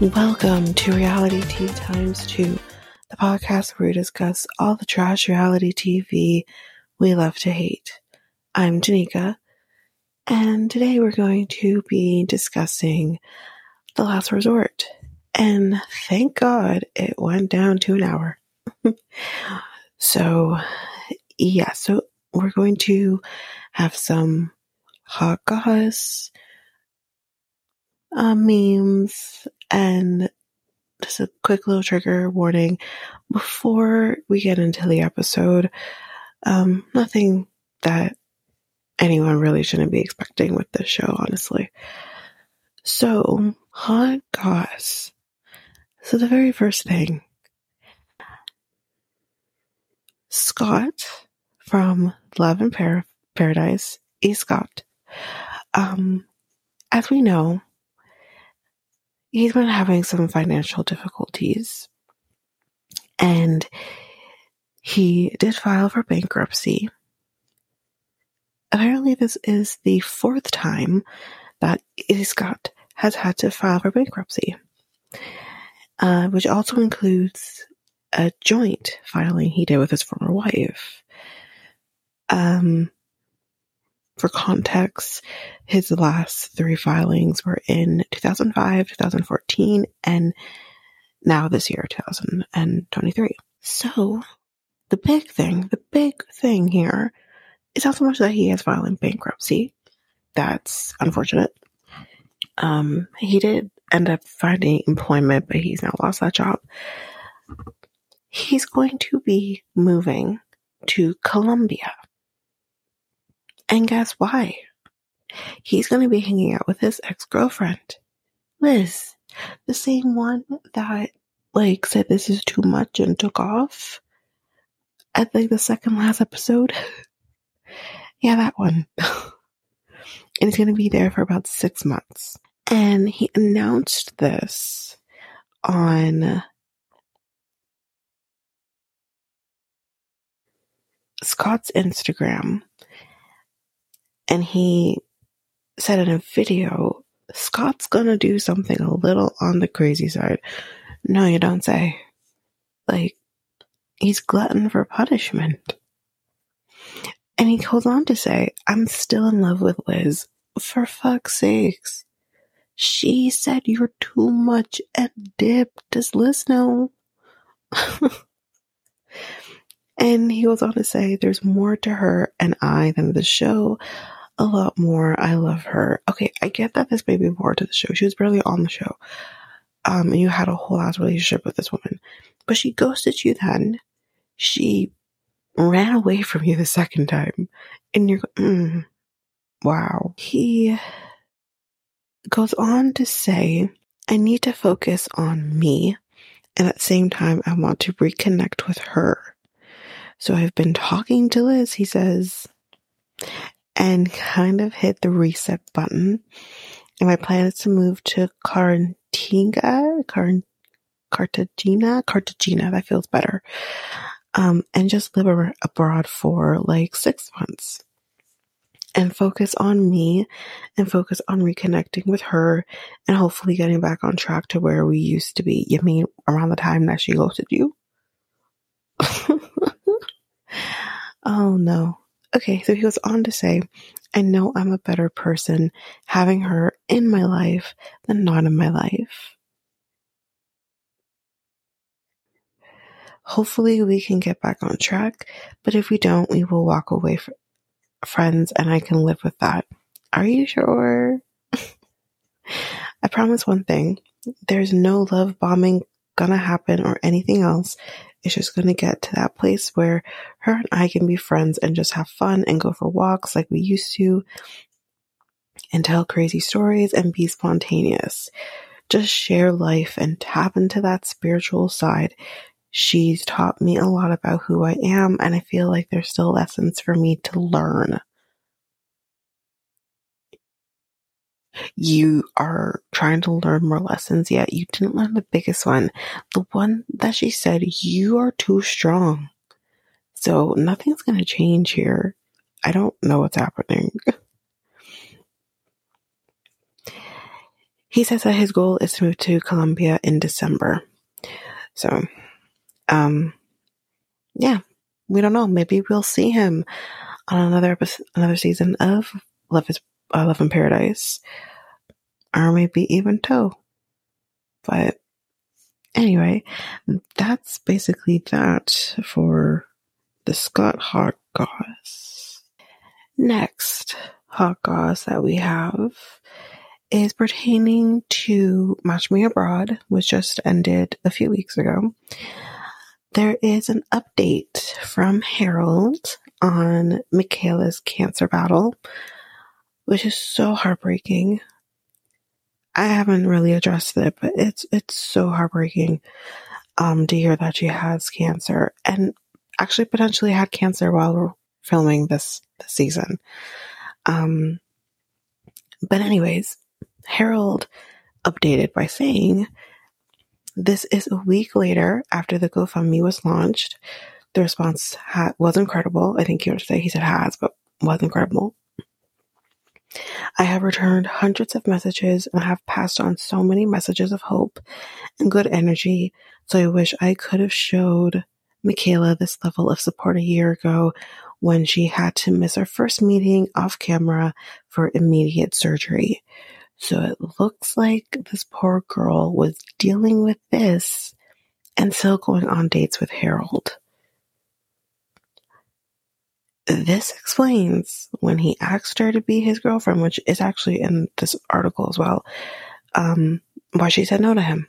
Welcome to Reality Tea Times 2, the podcast where we discuss all the trash reality TV we love to hate. I'm Janika, and today we're going to be discussing The Last Resort. And thank God it went down to an hour. so, yeah, so we're going to have some hot goss, uh, memes, and just a quick little trigger warning before we get into the episode. Um, nothing that anyone really shouldn't be expecting with this show, honestly. So, hot goss. So, the very first thing Scott from Love and Par- Paradise, E. Scott. Um, as we know, he's been having some financial difficulties. And he did file for bankruptcy. Apparently, this is the fourth time that Scott has had to file for bankruptcy, uh, which also includes a joint filing he did with his former wife. Um, for context, his last three filings were in 2005, 2014, and now this year, 2023. So, the big thing, the big thing here is not so much that he has filed in bankruptcy. That's unfortunate. Um, he did end up finding employment, but he's now lost that job. He's going to be moving to Colombia and guess why? He's going to be hanging out with his ex girlfriend, Liz, the same one that like said this is too much and took off at like the second last episode. yeah, that one. and he's going to be there for about six months. And he announced this on Scott's Instagram and he said in a video, Scott's gonna do something a little on the crazy side. No, you don't say. Like, he's glutton for punishment. And he goes on to say, I'm still in love with Liz. For fuck's sakes. She said you're too much and dip. Does Liz know? and he goes on to say, there's more to her and I than the show a lot more. I love her. Okay, I get that this may be more to the show. She was barely on the show. Um, and you had a whole ass relationship with this woman. But she ghosted you then. She ran away from you the second time. And you're, mm, wow. He goes on to say, I need to focus on me. And at the same time, I want to reconnect with her. So I've been talking to Liz, he says, and kind of hit the reset button. And my plan is to move to Cartagena, Cartagena, Cartagena, that feels better. Um, and just live abroad for like six months and focus on me and focus on reconnecting with her and hopefully getting back on track to where we used to be. You mean around the time that she ghosted you? oh no. Okay, so he goes on to say, I know I'm a better person having her in my life than not in my life. Hopefully, we can get back on track, but if we don't, we will walk away friends and I can live with that. Are you sure? I promise one thing there's no love bombing gonna happen or anything else. It's just gonna get to that place where her and I can be friends and just have fun and go for walks like we used to and tell crazy stories and be spontaneous. Just share life and tap into that spiritual side. She's taught me a lot about who I am, and I feel like there's still lessons for me to learn. You are trying to learn more lessons, yet you didn't learn the biggest one. The one that she said, you are too strong. So nothing's going to change here. I don't know what's happening. he says that his goal is to move to Colombia in December. So um, yeah, we don't know. Maybe we'll see him on another episode, another season of Love is uh, Love in Paradise, or maybe even Toe. But anyway, that's basically that for the Scott Hot Goss. Next hot goss that we have is pertaining to Match Me Abroad, which just ended a few weeks ago there is an update from Harold on Michaela's cancer battle, which is so heartbreaking. I haven't really addressed it, but it's it's so heartbreaking um, to hear that she has cancer and actually potentially had cancer while filming this, this season. Um, but anyways, Harold updated by saying this is a week later after the GoFundMe was launched. The response ha- was incredible. I think say he said has, but was incredible. I have returned hundreds of messages and have passed on so many messages of hope and good energy. So I wish I could have showed Michaela this level of support a year ago when she had to miss our first meeting off camera for immediate surgery. So it looks like this poor girl was dealing with this and still going on dates with Harold. This explains when he asked her to be his girlfriend, which is actually in this article as well, um, why she said no to him.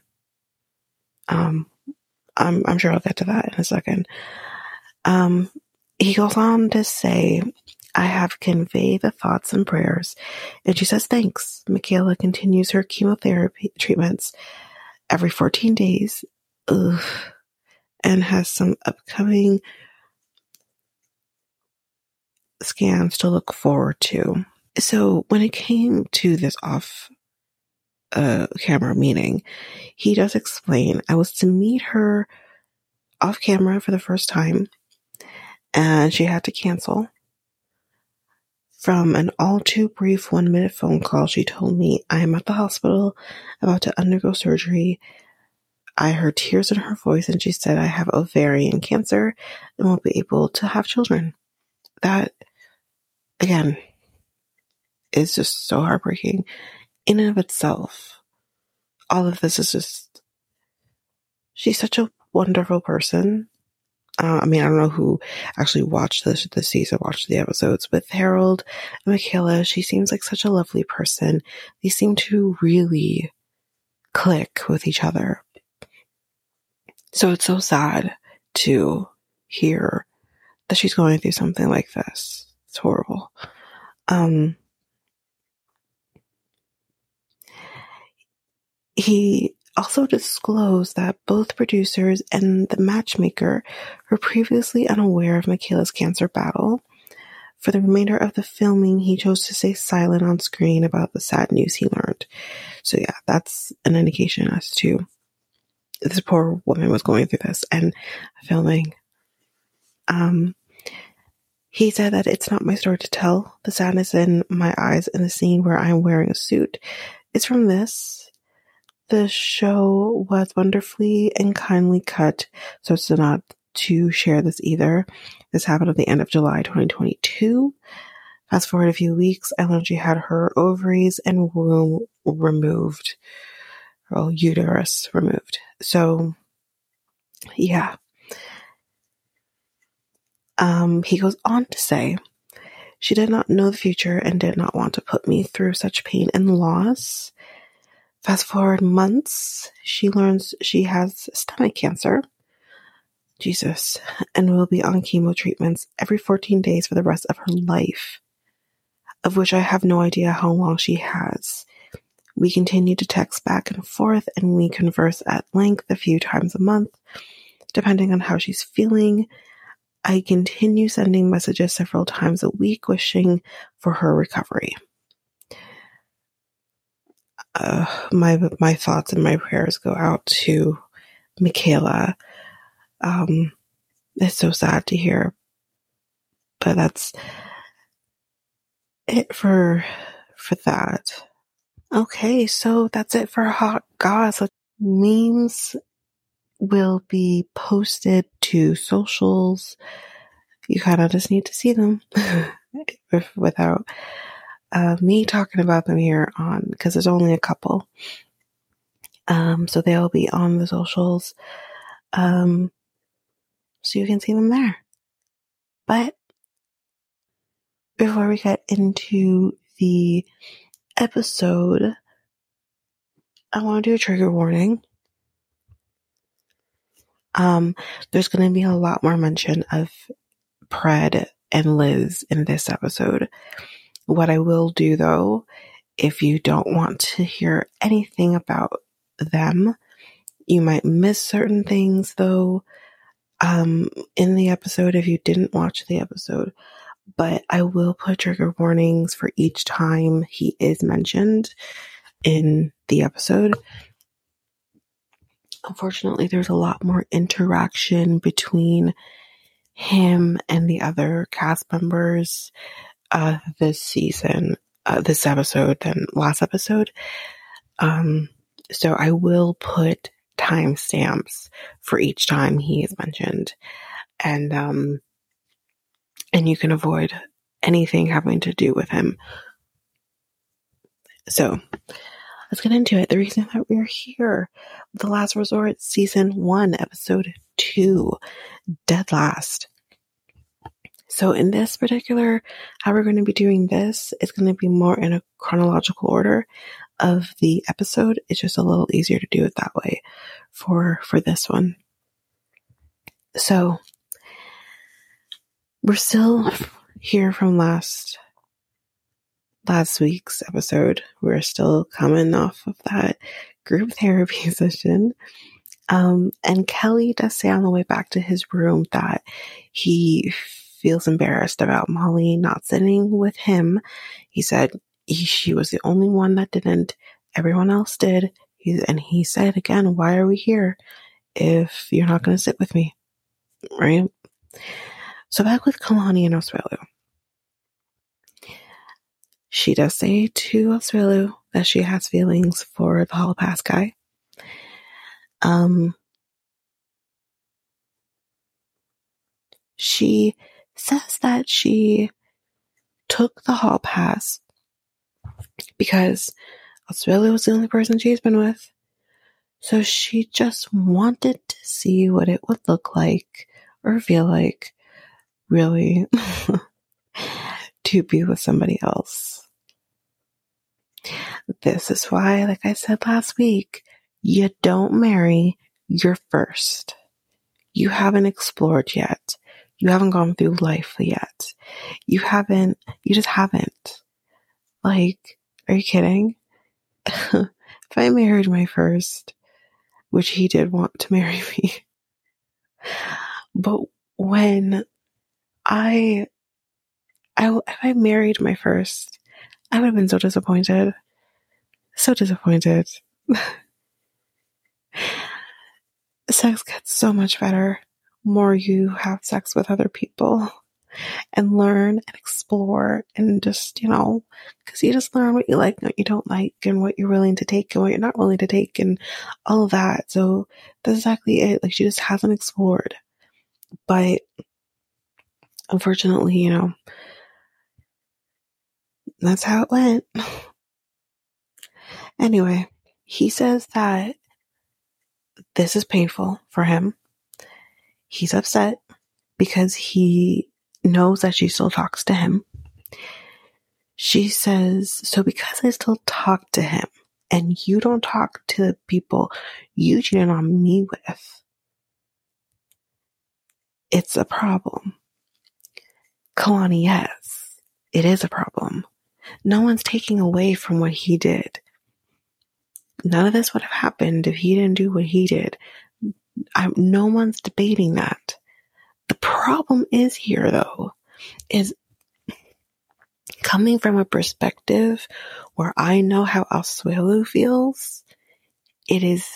Um, I'm, I'm sure I'll get to that in a second. Um, he goes on to say I have conveyed the thoughts and prayers. And she says, thanks. Michaela continues her chemotherapy treatments every 14 days. Ugh. And has some upcoming scans to look forward to. So when it came to this off uh, camera meeting, he does explain I was to meet her off camera for the first time and she had to cancel. From an all too brief one minute phone call, she told me, I am at the hospital about to undergo surgery. I heard tears in her voice and she said, I have ovarian cancer and won't be able to have children. That, again, is just so heartbreaking in and of itself. All of this is just, she's such a wonderful person. Uh, I mean, I don't know who actually watched this this season, watched the episodes, but Harold and Michaela, she seems like such a lovely person. They seem to really click with each other. So it's so sad to hear that she's going through something like this. It's horrible. Um, he also disclosed that both producers and the matchmaker were previously unaware of Michaela's cancer battle. For the remainder of the filming, he chose to stay silent on screen about the sad news he learned. So yeah, that's an indication as to this poor woman was going through this and filming. Um, he said that it's not my story to tell. The sadness in my eyes in the scene where I'm wearing a suit is from this. The show was wonderfully and kindly cut so it's not to share this either. This happened at the end of July 2022. Fast forward a few weeks, I learned she had her ovaries and womb removed, or uterus removed. So, yeah. Um, he goes on to say, she did not know the future and did not want to put me through such pain and loss. Fast forward months, she learns she has stomach cancer. Jesus, and will be on chemo treatments every 14 days for the rest of her life, of which I have no idea how long she has. We continue to text back and forth and we converse at length a few times a month, depending on how she's feeling I continue sending messages several times a week wishing for her recovery. Uh, my my thoughts and my prayers go out to Michaela. Um, it's so sad to hear, but that's it for for that. Okay, so that's it for hot gossip. Memes will be posted to socials. You kind of just need to see them without uh, me talking about them here on because there's only a couple. Um, so they'll be on the socials. Um, so you can see them there. But before we get into the episode, I want to do a trigger warning. Um, there's going to be a lot more mention of Pred and Liz in this episode. What I will do though, if you don't want to hear anything about them, you might miss certain things though, um, in the episode if you didn't watch the episode. But I will put trigger warnings for each time he is mentioned in the episode unfortunately, there's a lot more interaction between him and the other cast members uh, this season, uh, this episode than last episode. Um, so I will put timestamps for each time he is mentioned, and um, and you can avoid anything having to do with him. So let's get into it. The reason that we're here, The Last Resort, Season 1, Episode 2, Dead Last. So, in this particular, how we're going to be doing this, is going to be more in a chronological order of the episode. It's just a little easier to do it that way for, for this one. So, we're still here from last last week's episode. We're still coming off of that group therapy session. Um, and Kelly does say on the way back to his room that he feels embarrassed about Molly not sitting with him. He said he, she was the only one that didn't. Everyone else did. He, and he said again, why are we here if you're not going to sit with me? Right? So back with Kalani and Asuelu. She does say to Asuelu that she has feelings for the Hall Pass guy. Um, she says that she took the Hall Pass because Asuelu was the only person she's been with. So she just wanted to see what it would look like or feel like, really, to be with somebody else. This is why, like I said last week, you don't marry your first. You haven't explored yet. You haven't gone through life yet. You haven't, you just haven't. Like, are you kidding? if I married my first, which he did want to marry me, but when I I, if I married my first, I would have been so disappointed. So disappointed. sex gets so much better more you have sex with other people and learn and explore and just, you know, because you just learn what you like and what you don't like and what you're willing to take and what you're not willing to take and all of that. So that's exactly it. Like she just hasn't explored. But unfortunately, you know, that's how it went. Anyway, he says that this is painful for him. He's upset because he knows that she still talks to him. She says, So because I still talk to him and you don't talk to the people you cheated on me with, it's a problem. Kalani, yes, it is a problem. No one's taking away from what he did. None of this would have happened if he didn't do what he did. I, no one's debating that. The problem is here, though, is coming from a perspective where I know how Asuelu feels. It is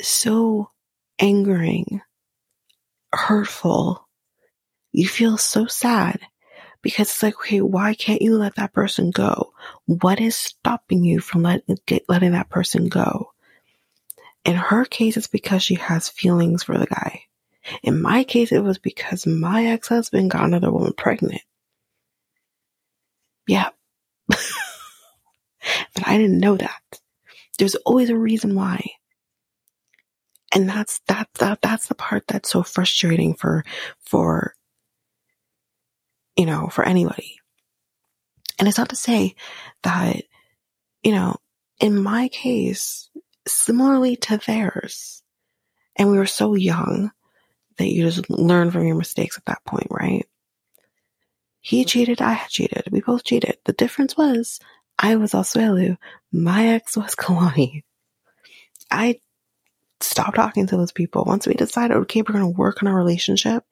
so angering, hurtful. You feel so sad because it's like, okay, why can't you let that person go? What is stopping you from let, get, letting that person go? In her case, it's because she has feelings for the guy. In my case, it was because my ex husband got another woman pregnant. Yeah. but I didn't know that. There's always a reason why. And that's, that, that, that's the part that's so frustrating for, for, you know, for anybody. And it's not to say that, you know, in my case, similarly to theirs, and we were so young that you just learn from your mistakes at that point, right? He cheated, I had cheated. We both cheated. The difference was I was Asuelu. My ex was Kalani. I stopped talking to those people. Once we decided, okay, we're going to work on our relationship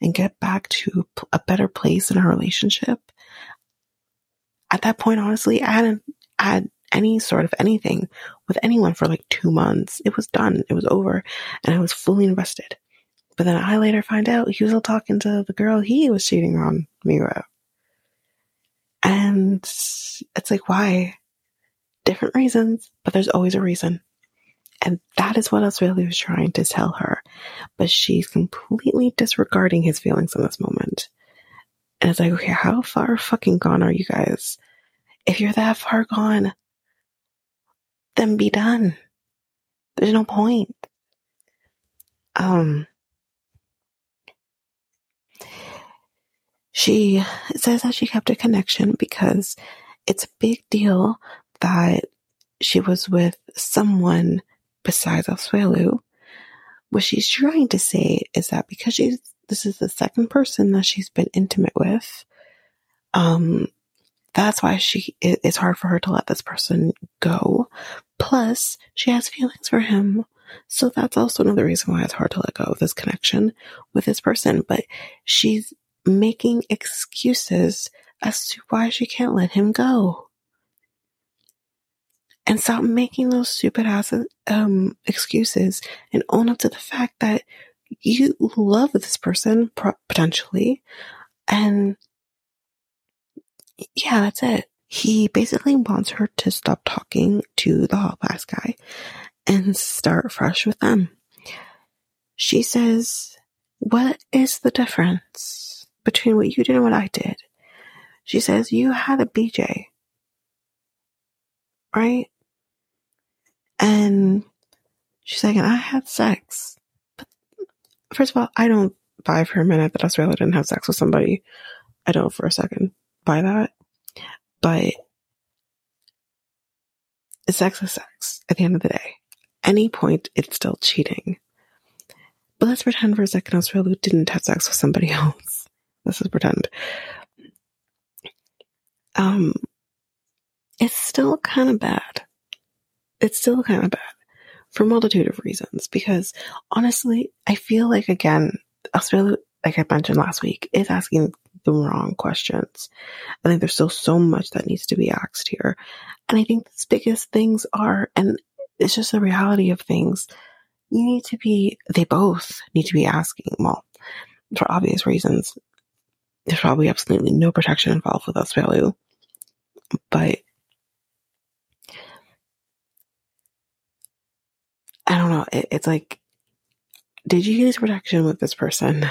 and get back to a better place in our relationship. At that point, honestly, I hadn't had any sort of anything with anyone for like two months. It was done. It was over and I was fully invested. But then I later find out he was still talking to the girl he was cheating on me with. And it's like, why? Different reasons, but there's always a reason. And that is what Asuelu was trying to tell her. But she's completely disregarding his feelings in this moment. And it's like, okay, how far fucking gone are you guys? If you're that far gone, then be done. There's no point. Um, she says that she kept a connection because it's a big deal that she was with someone besides Asuelu. What she's trying to say is that because she's this is the second person that she's been intimate with, um, that's why she it's hard for her to let this person go. Plus, she has feelings for him. So that's also another reason why it's hard to let go of this connection with this person. But she's making excuses as to why she can't let him go. And stop making those stupid ass um, excuses and own up to the fact that you love this person potentially. And yeah, that's it. He basically wants her to stop talking to the hall pass guy and start fresh with them. She says, What is the difference between what you did and what I did? She says, You had a BJ, right? And she's like, I had sex. But first of all, I don't buy for a minute that Asuelu didn't have sex with somebody. I don't for a second buy that. But sex is sex at the end of the day. Any point, it's still cheating. But let's pretend for a second Asuelu didn't have sex with somebody else. Let's just pretend. Um, it's still kind of bad it's still kind of bad for a multitude of reasons. Because honestly, I feel like again, Asuelu, like I mentioned last week, is asking the wrong questions. I think there's still so much that needs to be asked here. And I think the biggest things are, and it's just the reality of things. You need to be, they both need to be asking, well, for obvious reasons. There's probably absolutely no protection involved with Asuelu. But I don't know. It, it's like, did you use protection with this person?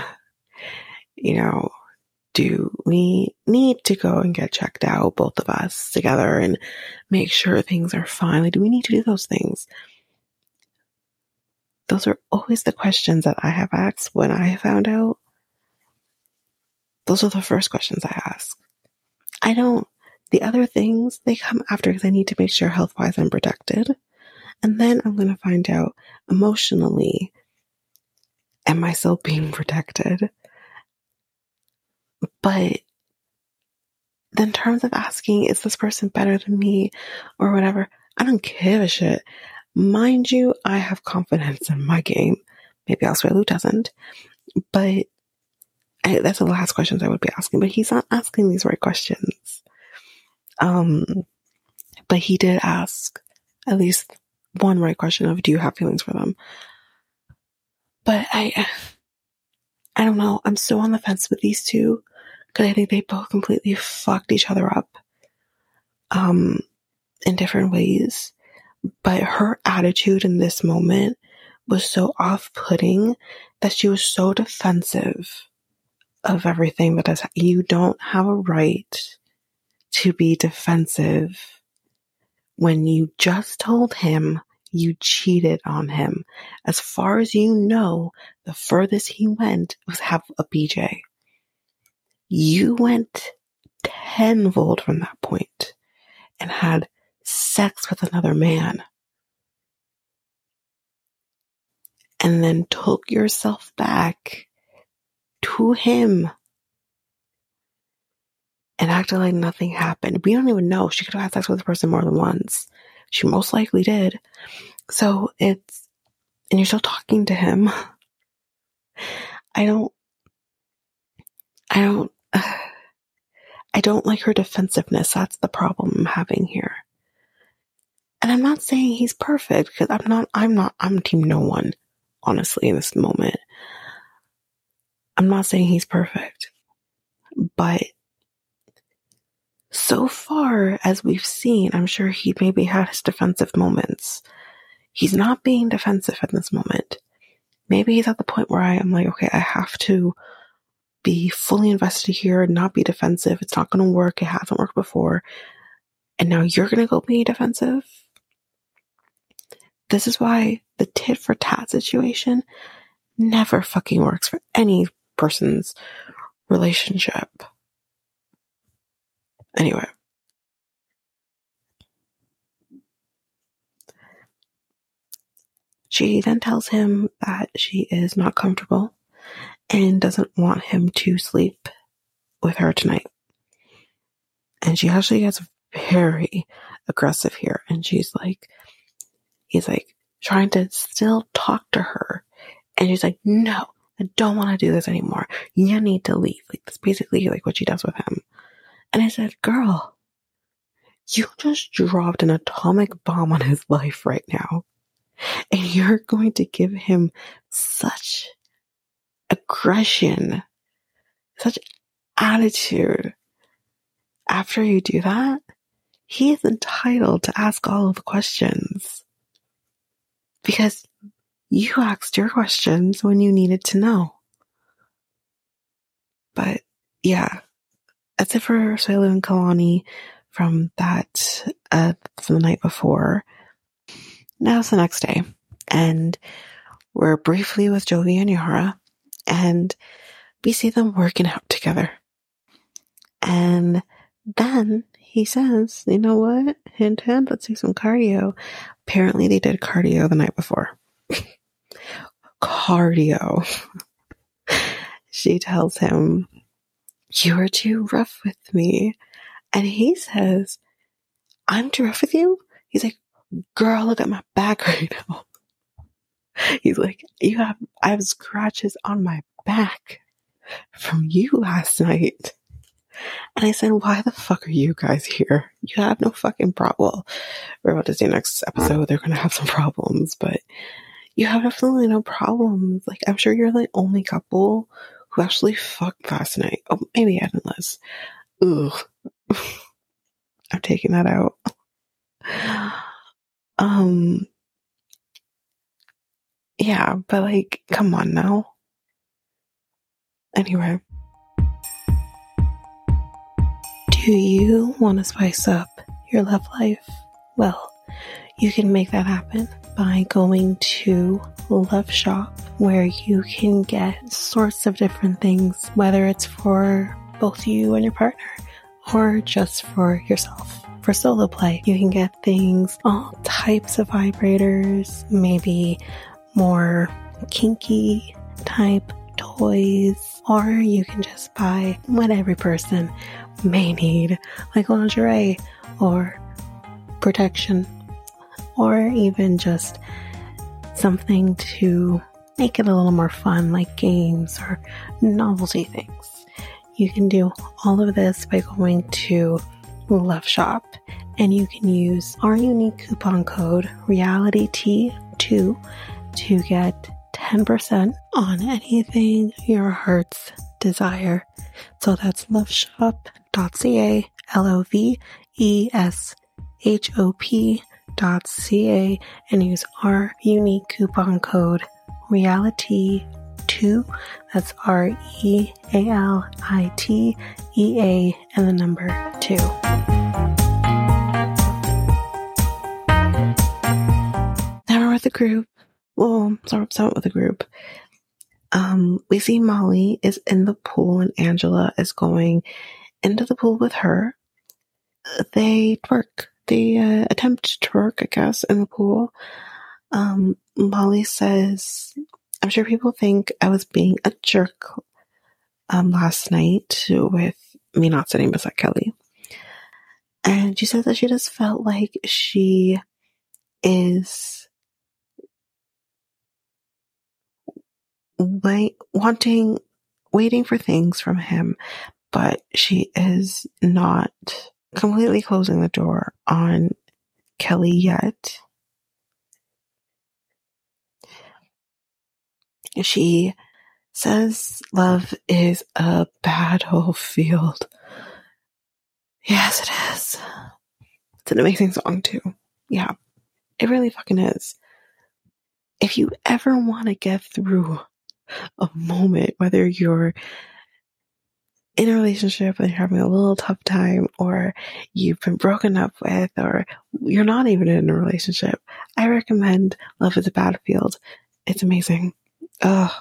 You know, do we need to go and get checked out, both of us together, and make sure things are fine? Like, do we need to do those things? Those are always the questions that I have asked when I found out. Those are the first questions I ask. I don't, the other things, they come after because I need to make sure health wise I'm protected. And then I'm going to find out emotionally, am I still being protected? But in terms of asking, is this person better than me or whatever? I don't give a shit. Mind you, I have confidence in my game. Maybe Asuelu doesn't, but I, that's the last questions I would be asking. But he's not asking these right questions. Um, but he did ask at least one right question of, do you have feelings for them? But I, I don't know. I'm still on the fence with these two because I think they both completely fucked each other up, um, in different ways. But her attitude in this moment was so off-putting that she was so defensive of everything that is, you don't have a right to be defensive when you just told him you cheated on him. As far as you know, the furthest he went was have a BJ. You went tenfold from that point and had sex with another man. And then took yourself back to him and acted like nothing happened. We don't even know. She could have had sex with the person more than once. She most likely did. So it's, and you're still talking to him. I don't, I don't, I don't like her defensiveness. That's the problem I'm having here. And I'm not saying he's perfect because I'm not, I'm not, I'm team no one, honestly, in this moment. I'm not saying he's perfect, but so far as we've seen, I'm sure he maybe had his defensive moments. He's not being defensive at this moment. Maybe he's at the point where I am like, okay, I have to be fully invested here and not be defensive. It's not going to work. It hasn't worked before. And now you're going to go be defensive. This is why the tit for tat situation never fucking works for any person's relationship. Anyway. She then tells him that she is not comfortable and doesn't want him to sleep with her tonight. And she actually gets very aggressive here. And she's like, he's like trying to still talk to her. And she's like, no, I don't want to do this anymore. You need to leave. Like that's basically like what she does with him. And I said, girl, you just dropped an atomic bomb on his life right now. And you're going to give him such aggression, such attitude. After you do that, he is entitled to ask all of the questions. Because you asked your questions when you needed to know. But yeah, it for Asuelu and Kalani from that, uh, from the night before. Now it's the next day, and we're briefly with Jovi and Yara, and we see them working out together. And then he says, you know what? Hint, hint, let's do some cardio. Apparently they did cardio the night before. cardio. she tells him, you are too rough with me. And he says, I'm too rough with you? He's like, girl, look at my back right now. He's like, you have, I have scratches on my back from you last night. And I said, why the fuck are you guys here? You have no fucking problem. We're about to see next episode, they're going to have some problems, but you have absolutely no problems. Like, I'm sure you're the only couple who actually fucked last night. Oh, maybe Ed Liz. Ugh. I'm taking that out. Um, yeah, but like, come on now. Anyway. Do you want to spice up your love life? Well, you can make that happen by going to Love Shop, where you can get sorts of different things, whether it's for both you and your partner or just for yourself. For solo play, you can get things, all types of vibrators, maybe more kinky type toys, or you can just buy what every person may need, like lingerie or protection, or even just something to make it a little more fun, like games or novelty things. You can do all of this by going to Love Shop and you can use our unique coupon code REALITEA2 to get 10% on anything your heart's desire. So that's loveshop.ca, L O V E S H O P dot ca and use our unique coupon code realitea 2 that's R E A L I T E A and the number 2 now we're with the group well sorry start with the group um, we see Molly is in the pool and Angela is going into the pool with her. They twerk. They uh, attempt to work, I guess, in the pool. Um, Molly says, I'm sure people think I was being a jerk um, last night with me not sitting beside Kelly. And she says that she just felt like she is wait, wanting, waiting for things from him, but she is not completely closing the door on Kelly yet. She says love is a battlefield. Yes, it is. It's an amazing song too. Yeah, it really fucking is. If you ever want to get through a moment, whether you're in a relationship and you're having a little tough time, or you've been broken up with, or you're not even in a relationship, I recommend Love is a Battlefield. It's amazing. Ugh.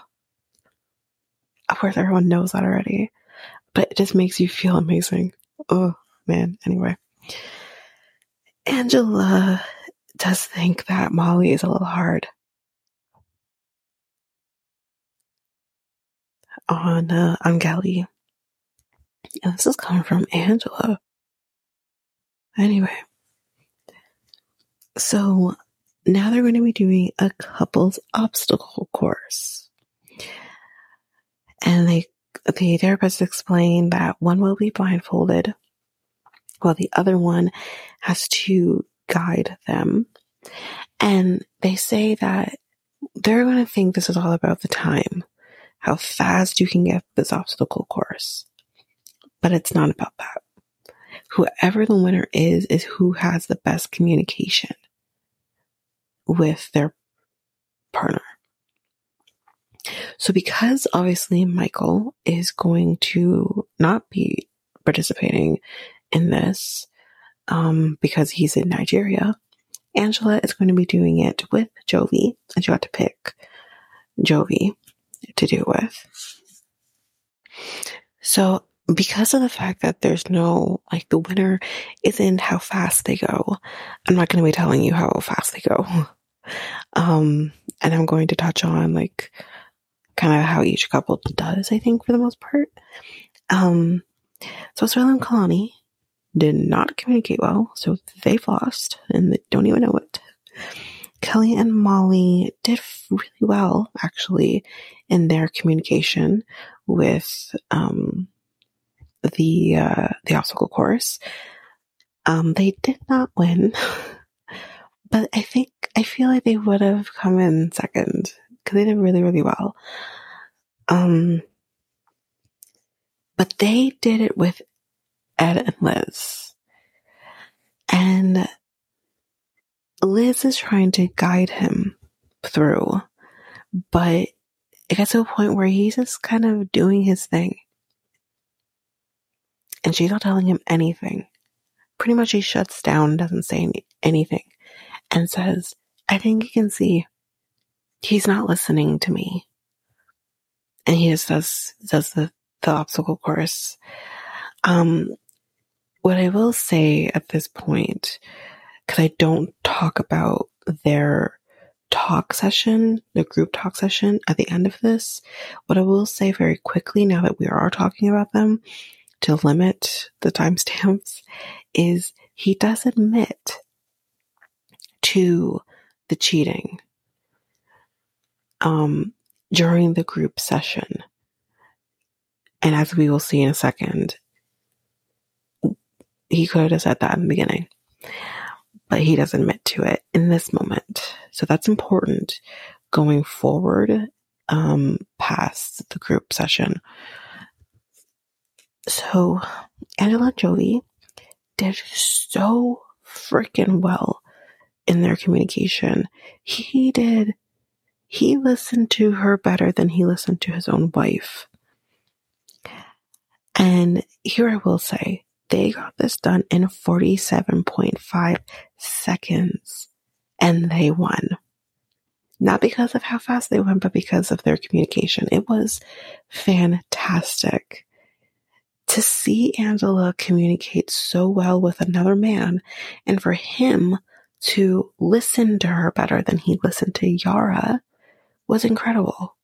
Of course, everyone knows that already, but it just makes you feel amazing. Oh, man. Anyway. Angela does think that Molly is a little hard. on uh, on. And this is coming from Angela. Anyway, so now they're going to be doing a couples obstacle course, and they the therapist explained that one will be blindfolded, while the other one has to guide them, and they say that they're going to think this is all about the time how fast you can get this obstacle course. But it's not about that. Whoever the winner is, is who has the best communication with their partner. So because obviously Michael is going to not be participating in this, um, because he's in Nigeria, Angela is going to be doing it with Jovi, and she got to pick Jovi to do with. So because of the fact that there's no, like the winner isn't how fast they go, I'm not going to be telling you how fast they go. Um, and I'm going to touch on like kind of how each couple does, I think, for the most part. Um, so Sterling and Kalani did not communicate well, so they've lost and they don't even know it. Kelly and Molly did really well, actually, in their communication with um, the uh, the obstacle course. Um, they did not win, but I think I feel like they would have come in second because they did really really well. Um, but they did it with Ed and Liz, and Liz is trying to guide him through, but it gets to a point where he's just kind of doing his thing. And she's not telling him anything. Pretty much he shuts down, doesn't say any, anything, and says, I think you can see he's not listening to me. And he just does, does the, the obstacle course. Um, what I will say at this point, because I don't talk about their talk session, the group talk session at the end of this, what I will say very quickly now that we are talking about them to limit the timestamps is he does admit to the cheating um, during the group session. And as we will see in a second, he could have said that in the beginning but he doesn't admit to it in this moment. So that's important going forward um, past the group session. So Angela Jovi did so freaking well in their communication. He did, he listened to her better than he listened to his own wife. And here I will say, they got this done in 47.5 seconds and they won. Not because of how fast they went, but because of their communication. It was fantastic to see Angela communicate so well with another man and for him to listen to her better than he listened to Yara was incredible.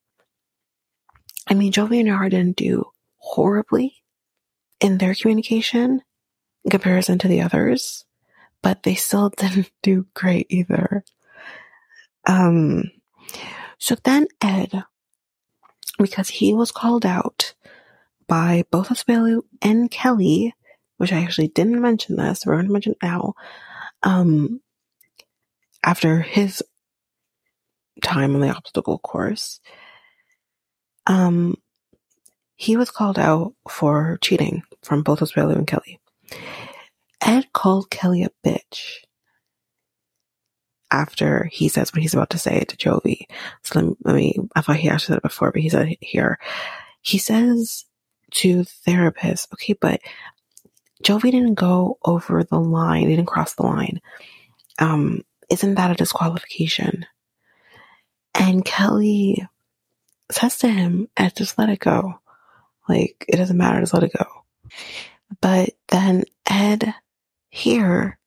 I mean, Jovi and Yara didn't do horribly, in their communication in comparison to the others, but they still didn't do great either. Um, so then Ed, because he was called out by both Asuelu and Kelly, which I actually didn't mention this, we're going to mention now, um, after his time on the obstacle course, um, he was called out for cheating from both Asuelu and Kelly. Ed called Kelly a bitch after he says what he's about to say to Jovi. So let me, let me, I thought he actually said it before, but he said it here. He says to the therapist, okay, but Jovi didn't go over the line, didn't cross the line. Um, isn't that a disqualification? And Kelly says to him, Ed, just let it go. Like, it doesn't matter, just let it go. But then Ed here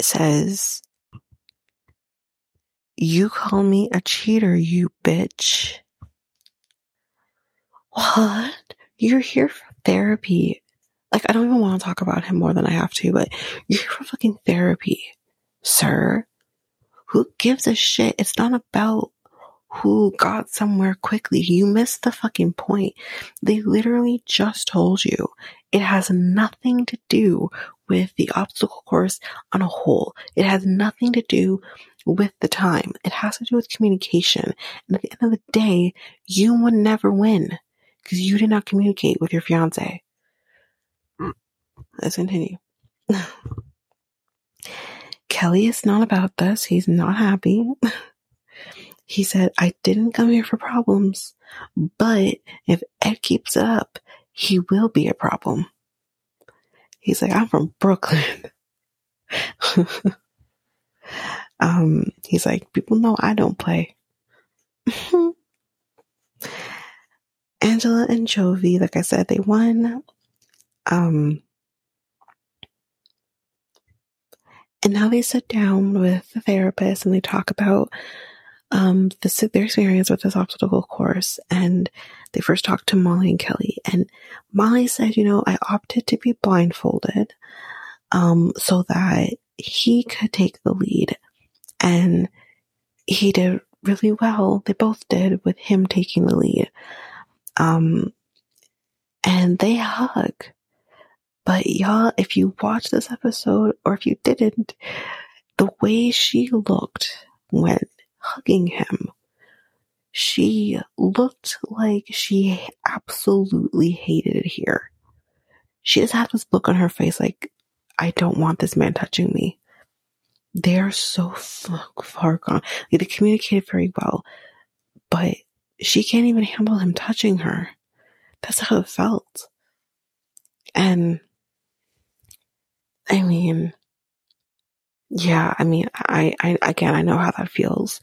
says, You call me a cheater, you bitch. What? You're here for therapy. Like, I don't even want to talk about him more than I have to, but you're here for fucking therapy, sir. Who gives a shit? It's not about who got somewhere quickly. You missed the fucking point. They literally just told you it has nothing to do with the obstacle course on a whole. It has nothing to do with the time. It has to do with communication. And at the end of the day, you would never win because you did not communicate with your fiance. Let's continue. Kelly is not about this. He's not happy. He said, I didn't come here for problems, but if Ed keeps it up, he will be a problem. He's like, I'm from Brooklyn. um, he's like, people know I don't play. Angela and Jovi, like I said, they won. Um, and now they sit down with the therapist and they talk about um, this, their experience with this obstacle course. And they first talked to Molly and Kelly. And Molly said, you know, I opted to be blindfolded um, so that he could take the lead. And he did really well. They both did with him taking the lead. Um, and they hug. But y'all, if you watched this episode or if you didn't, the way she looked when hugging him, she looked like she absolutely hated it here. She just had this look on her face like, I don't want this man touching me. They're so far gone. Like, they communicated very well, but she can't even handle him touching her. That's how it felt. And I mean, yeah, I mean, I, I, again, I know how that feels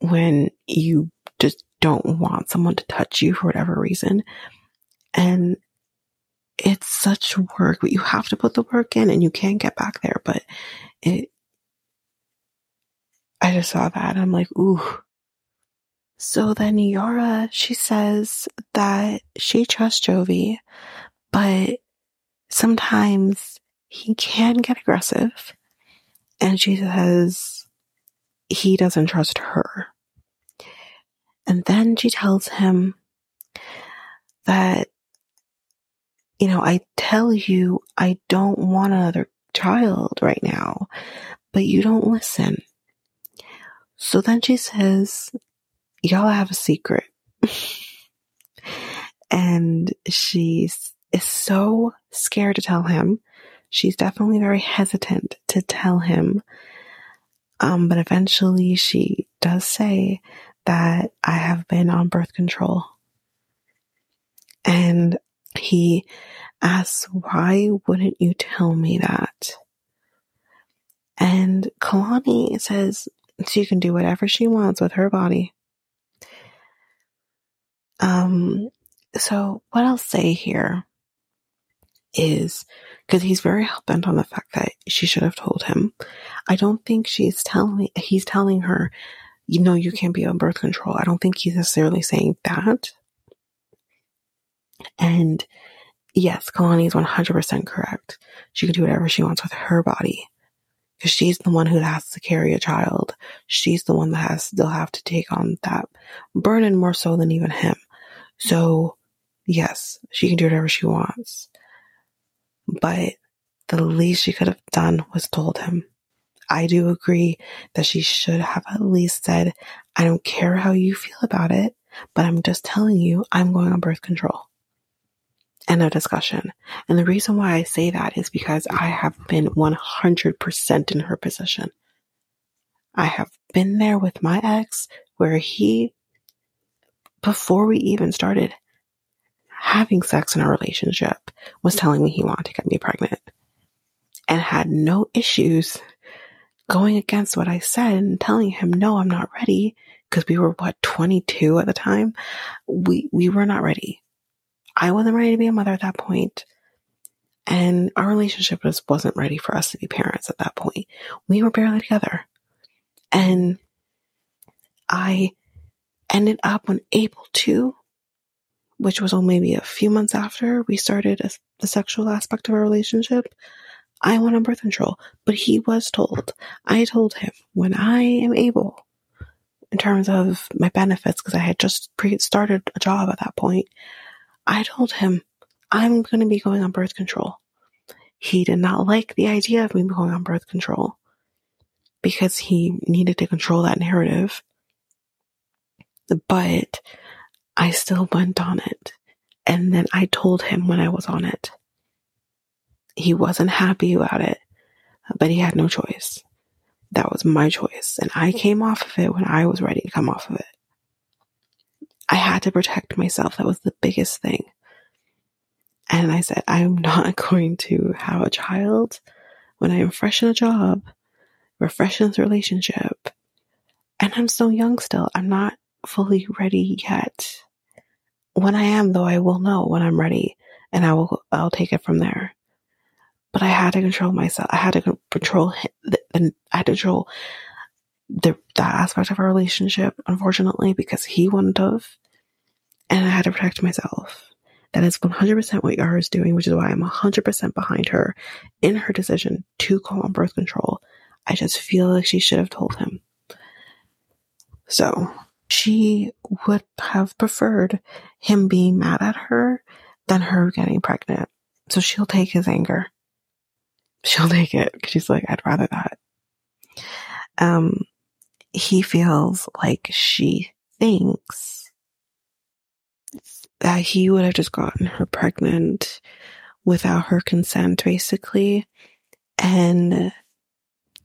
when you just don't want someone to touch you for whatever reason. And it's such work, but you have to put the work in and you can't get back there. But it, I just saw that I'm like, ooh. So then Yara, she says that she trusts Jovi, but sometimes he can get aggressive. And she says he doesn't trust her. And then she tells him that, you know, I tell you I don't want another child right now, but you don't listen. So then she says, y'all have a secret. and she's is so scared to tell him. She's definitely very hesitant to tell him. Um, but eventually she does say that I have been on birth control. And he asks, why wouldn't you tell me that? And Kalani says she can do whatever she wants with her body. Um, so what I'll say here is because he's very hell bent on the fact that she should have told him. I don't think she's telling he's telling her, you know, you can't be on birth control. I don't think he's necessarily saying that. And yes, Kalani is 100% correct. She can do whatever she wants with her body because she's the one who has to carry a child. She's the one that has still have to take on that burden more so than even him. So yes, she can do whatever she wants. But the least she could have done was told him. I do agree that she should have at least said, I don't care how you feel about it, but I'm just telling you I'm going on birth control. End of discussion. And the reason why I say that is because I have been 100% in her position. I have been there with my ex where he, before we even started having sex in a relationship, was telling me he wanted to get me pregnant and had no issues going against what I said and telling him, no, I'm not ready. Cause we were what, 22 at the time. We, we were not ready. I wasn't ready to be a mother at that point, And our relationship just wasn't ready for us to be parents at that point. We were barely together. And I ended up on April 2, which was only maybe a few months after we started a, the sexual aspect of our relationship. I went on birth control, but he was told. I told him when I am able, in terms of my benefits, because I had just pre- started a job at that point, I told him, I'm going to be going on birth control. He did not like the idea of me going on birth control because he needed to control that narrative. But I still went on it. And then I told him when I was on it. He wasn't happy about it, but he had no choice. That was my choice. And I came off of it when I was ready to come off of it. I had to protect myself. That was the biggest thing. And I said, I'm not going to have a child when I am fresh in a job, fresh in this relationship, and I'm so young still. I'm not fully ready yet. When I am, though, I will know when I'm ready, and I will. I'll take it from there. But I had to control myself. I had to control the, I had to control the that aspect of our relationship, unfortunately, because he wouldn't have. And I had to protect myself. That is 100% what Yara is doing, which is why I'm 100% behind her in her decision to call on birth control. I just feel like she should have told him. So she would have preferred him being mad at her than her getting pregnant. so she'll take his anger. She'll take it because she's like, I'd rather that. Um, he feels like she thinks that he would have just gotten her pregnant without her consent, basically. And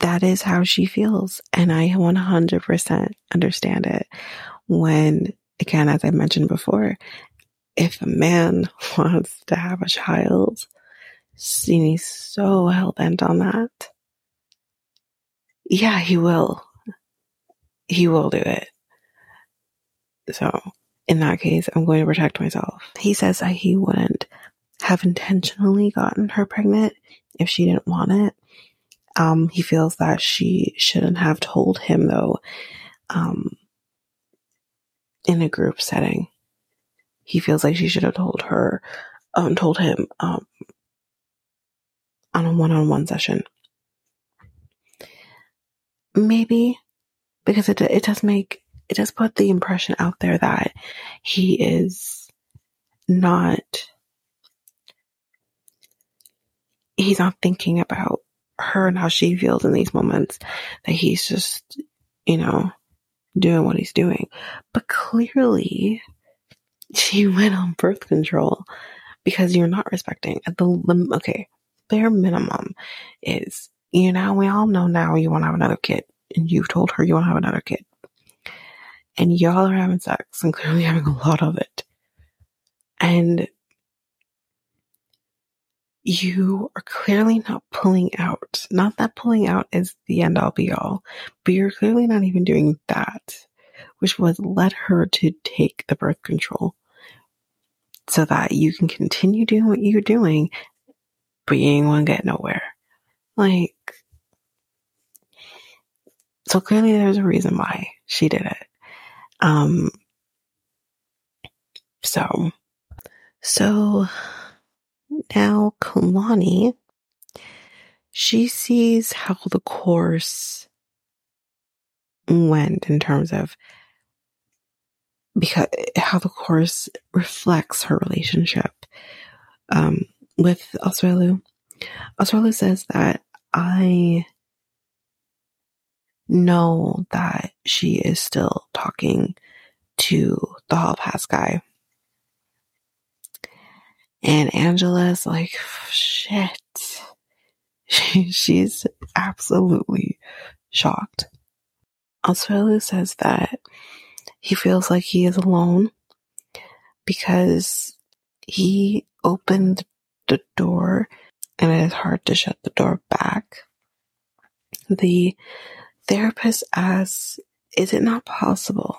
that is how she feels. And I 100% understand it when, again, as I mentioned before, if a man wants to have a child, and he's so hell bent on that, yeah, he will. He will do it. So, in that case, I'm going to protect myself. He says that he wouldn't have intentionally gotten her pregnant if she didn't want it. Um, he feels that she shouldn't have told him though, um, in a group setting. He feels like she should have told her, um, told him, um, on a one-on-one session. Maybe because it, it does make, it does put the impression out there that he is not, he's not thinking about her and how she feels in these moments, that he's just, you know, doing what he's doing. But clearly, she went on birth control because you're not respecting the okay bare minimum is you know we all know now you want to have another kid and you've told her you want to have another kid and y'all are having sex and clearly having a lot of it and you are clearly not pulling out. Not that pulling out is the end all be all, but you're clearly not even doing that, which was led her to take the birth control so that you can continue doing what you're doing, but you ain't to get nowhere. Like, so clearly there's a reason why she did it. Um, so, so now, Kalani, she sees how the course went in terms of because how the course reflects her relationship um, with Asuelu. Asuelu says that I know that she is still talking to the hall pass guy and Angela's like, shit. she's absolutely shocked. Asuelu says that he feels like he is alone because he opened the door and it is hard to shut the door back. The therapist asks, is it not possible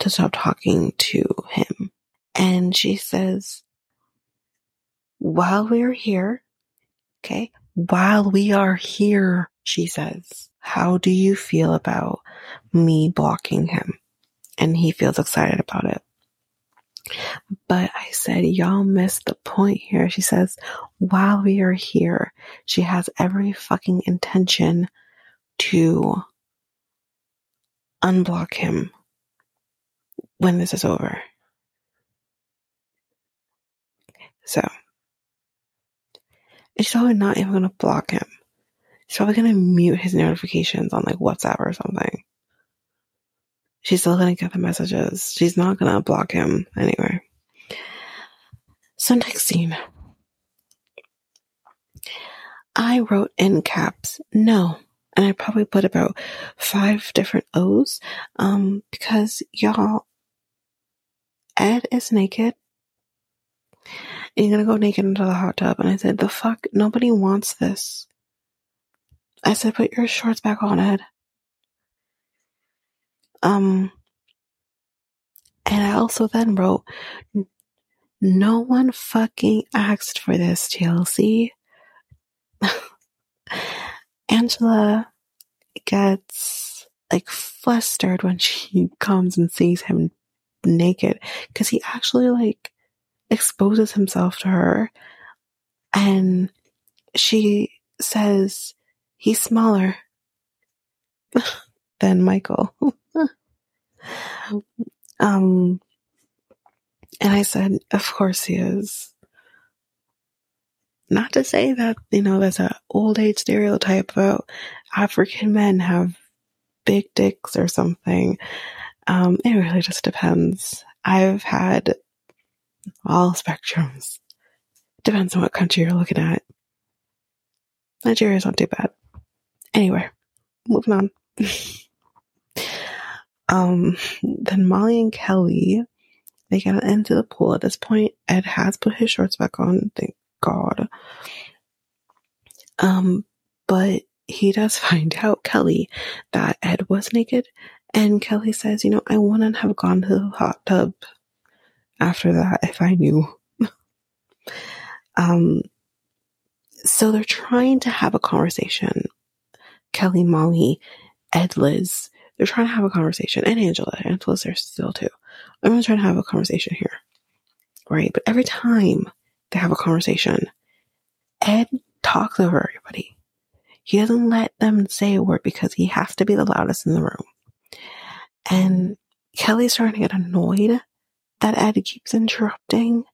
to stop talking to him? And she says, while we're here, okay, while we are here, she says, how do you feel about me blocking him? And he feels excited about it. But I said, y'all missed the point here. She says, while we are here, she has every fucking intention to unblock him when this is over. So she's probably not even gonna block him. She's probably gonna mute his notifications on like WhatsApp or something. She's still gonna get the messages. She's not gonna block him anyway. So next scene. I wrote in caps, no. And I probably put about five different O's, um, because y'all, Ed is naked and you're gonna go naked into the hot tub. And I said, the fuck? Nobody wants this. I said, put your shorts back on, Ed. Um, and I also then wrote, no one fucking asked for this, TLC. Angela gets like flustered when she comes and sees him naked because he actually like exposes himself to her and she says he's smaller than Michael. um, and I said, of course he is. not to say that, you know, there's an old age stereotype about African men have big dicks or something. Um, it really just depends. I've had all spectrums. Depends on what country you're looking at. Nigeria's not too bad. Anyway, moving on. um, then Molly and Kelly, they get into the pool. At this point, Ed has put his shorts back on, thank God. Um, but he does find out, Kelly, that Ed was naked. And Kelly says, you know, I wouldn't have gone to the hot tub after that if I knew. um, so they're trying to have a conversation. Kelly, Molly, Ed, Liz, they're trying to have a conversation. And Angela. Angela's there still too. I'm to try and have a conversation here. Right? But every time they have a conversation, Ed talks over everybody. He doesn't let them say a word because he has to be the loudest in the room. And Kelly's starting to get annoyed that Ed keeps interrupting.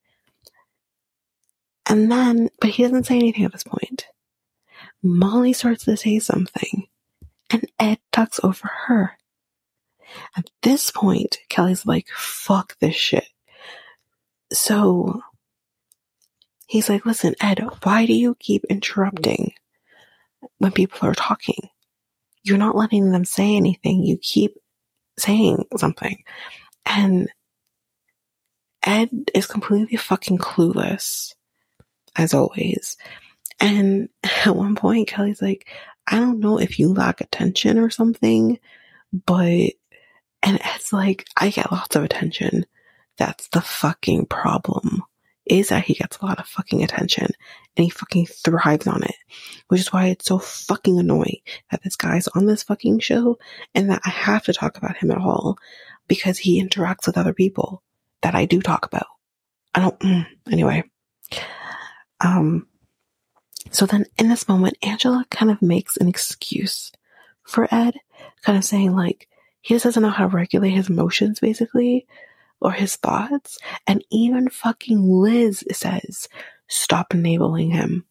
And then, but he doesn't say anything at this point. Molly starts to say something, and Ed talks over her. At this point, Kelly's like, fuck this shit. So he's like, listen, Ed, why do you keep interrupting when people are talking? You're not letting them say anything. You keep saying something. And Ed is completely fucking clueless, as always. And at one point, Kelly's like, I don't know if you lack attention or something, but, and Ed's like, I get lots of attention. That's the fucking problem. Is that he gets a lot of fucking attention and he fucking thrives on it. Which is why it's so fucking annoying that this guy's on this fucking show and that I have to talk about him at all because he interacts with other people that I do talk about. I don't, mm, anyway. Um, so then in this moment, Angela kind of makes an excuse for Ed, kind of saying like, he just doesn't know how to regulate his emotions basically, or his thoughts. And even fucking Liz says, stop enabling him.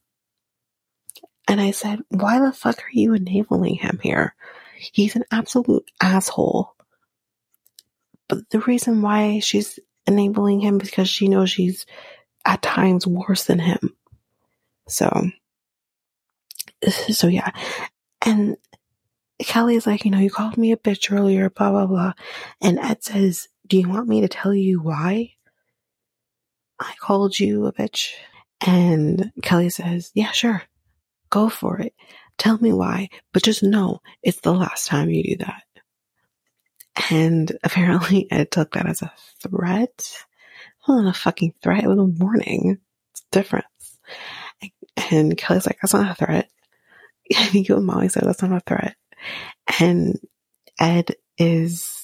And I said, why the fuck are you enabling him here? He's an absolute asshole. But the reason why she's enabling him because she knows she's at times worse than him. So, so yeah. And Kelly's like, you know, you called me a bitch earlier, blah, blah, blah. And Ed says, do you want me to tell you why I called you a bitch? And Kelly says, yeah, sure. Go for it. Tell me why, but just know it's the last time you do that. And apparently Ed took that as a threat. It wasn't a fucking threat, a warning. It's a difference. And Kelly's like, that's not a threat. I think you and Molly said that's not a threat. And Ed is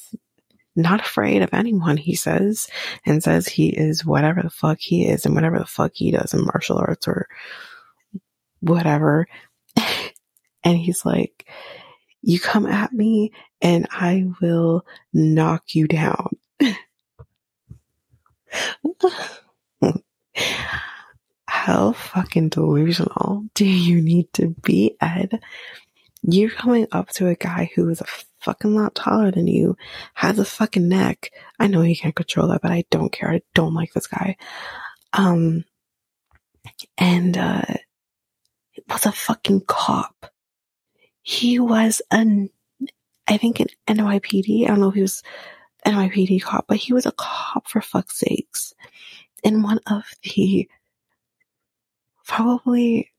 not afraid of anyone, he says, and says he is whatever the fuck he is and whatever the fuck he does in martial arts or whatever. and he's like, you come at me and I will knock you down. How fucking delusional do you need to be, Ed? You're coming up to a guy who is a fucking lot taller than you, has a fucking neck. I know he can't control that, but I don't care. I don't like this guy. Um, and, uh, was a fucking cop he was an, I think an NYPD. I don't know if he was NYPD cop, but he was a cop for fuck's sakes. In one of the, probably,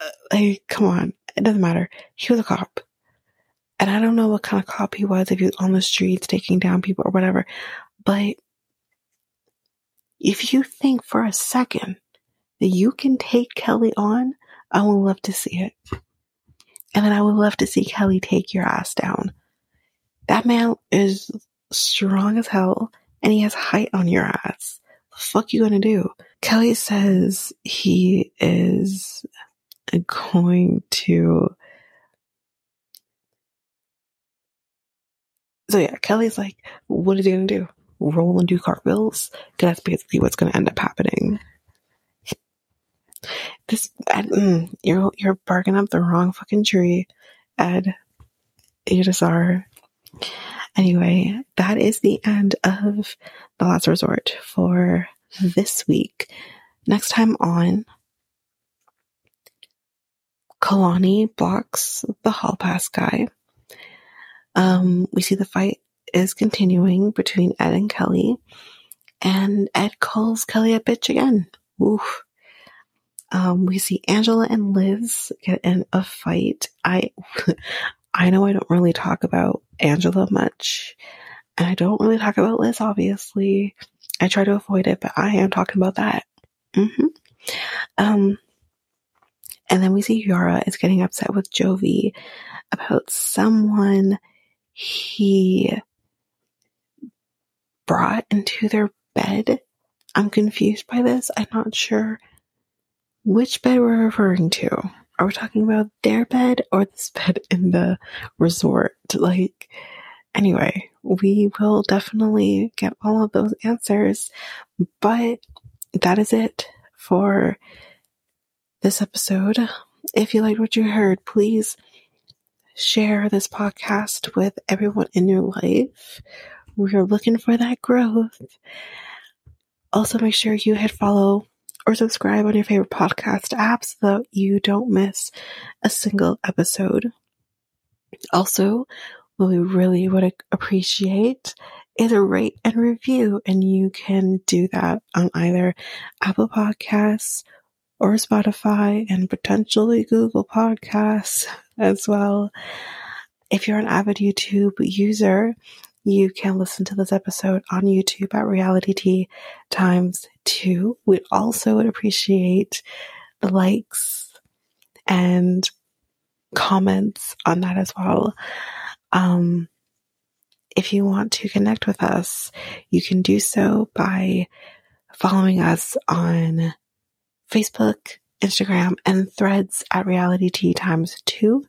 uh, like, come on, it doesn't matter. He was a cop. And I don't know what kind of cop he was, if he was on the streets taking down people or whatever. But if you think for a second that you can take Kelly on, I would love to see it. And then I would love to see Kelly take your ass down. That man is strong as hell and he has height on your ass. The fuck you gonna do? Kelly says he is going to. So yeah, Kelly's like, what is he gonna do? Roll and do cartwheels? That's basically what's gonna end up happening. This mm, you're you're barking up the wrong fucking tree, Ed. You just are. Anyway, that is the end of the last resort for this week. Next time on, Kalani blocks the hall pass guy. Um, we see the fight is continuing between Ed and Kelly, and Ed calls Kelly a bitch again. Oof. Um, we see Angela and Liz get in a fight. I, I know I don't really talk about Angela much, and I don't really talk about Liz, obviously. I try to avoid it, but I am talking about that. Mm-hmm. Um, and then we see Yara is getting upset with Jovi about someone he brought into their bed. I'm confused by this. I'm not sure which bed we're referring to. Are we talking about their bed or this bed in the resort? Like, anyway, we will definitely get all of those answers, but that is it for this episode. If you liked what you heard, please share this podcast with everyone in your life. We're looking for that growth. Also, make sure you hit follow or subscribe on your favorite podcast app so that you don't miss a single episode. Also, what we really would appreciate is a rate and review, and you can do that on either Apple Podcasts or Spotify and potentially Google Podcasts as well. If you're an avid YouTube user, you can listen to this episode on YouTube at Realitea times two. We'd also would appreciate the likes and comments on that as well. Um, if you want to connect with us, you can do so by following us on Facebook, Instagram, and threads at Realitea times two.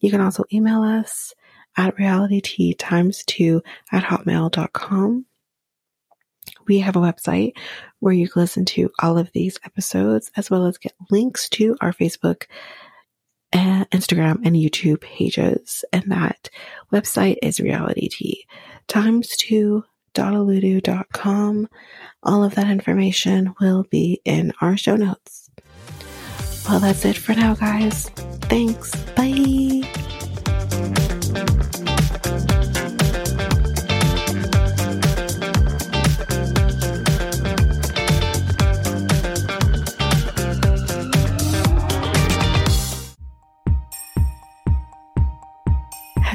You can also email us at realitea times two at hotmail.com. We have a website where you can listen to all of these episodes as well as get links to our Facebook, and Instagram, and YouTube pages. And that website is realitea times two com. All of that information will be in our show notes. Well, that's it for now, guys. Thanks. Bye.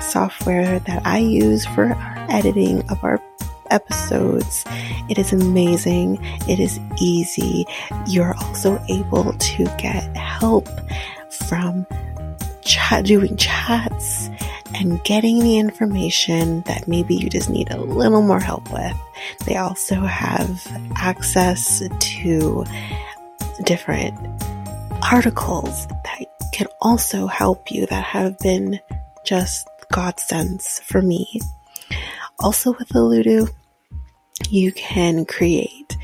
software that I use for our editing of our episodes. It is amazing. It is easy. You're also able to get help from chat, doing chats and getting the information that maybe you just need a little more help with. They also have access to different articles that can also help you that have been just godsends for me. Also with Alitu, you can create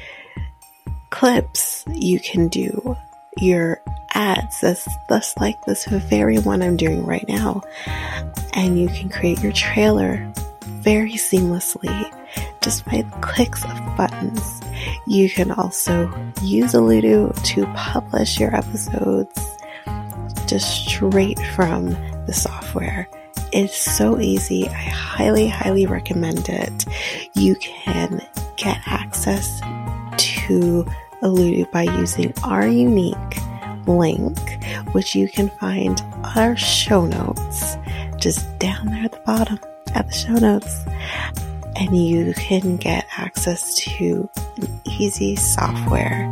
clips. You can do your ads. That's, like this very one I'm doing right now. And you can create your trailer very seamlessly just by clicks of buttons. You can also use Alitu to publish your episodes just straight from the software. It's so easy. I highly, highly recommend it. You can get access to Alitu by using our unique link, which you can find on our show notes, just down there at the bottom at the show notes. And you can get access to an easy software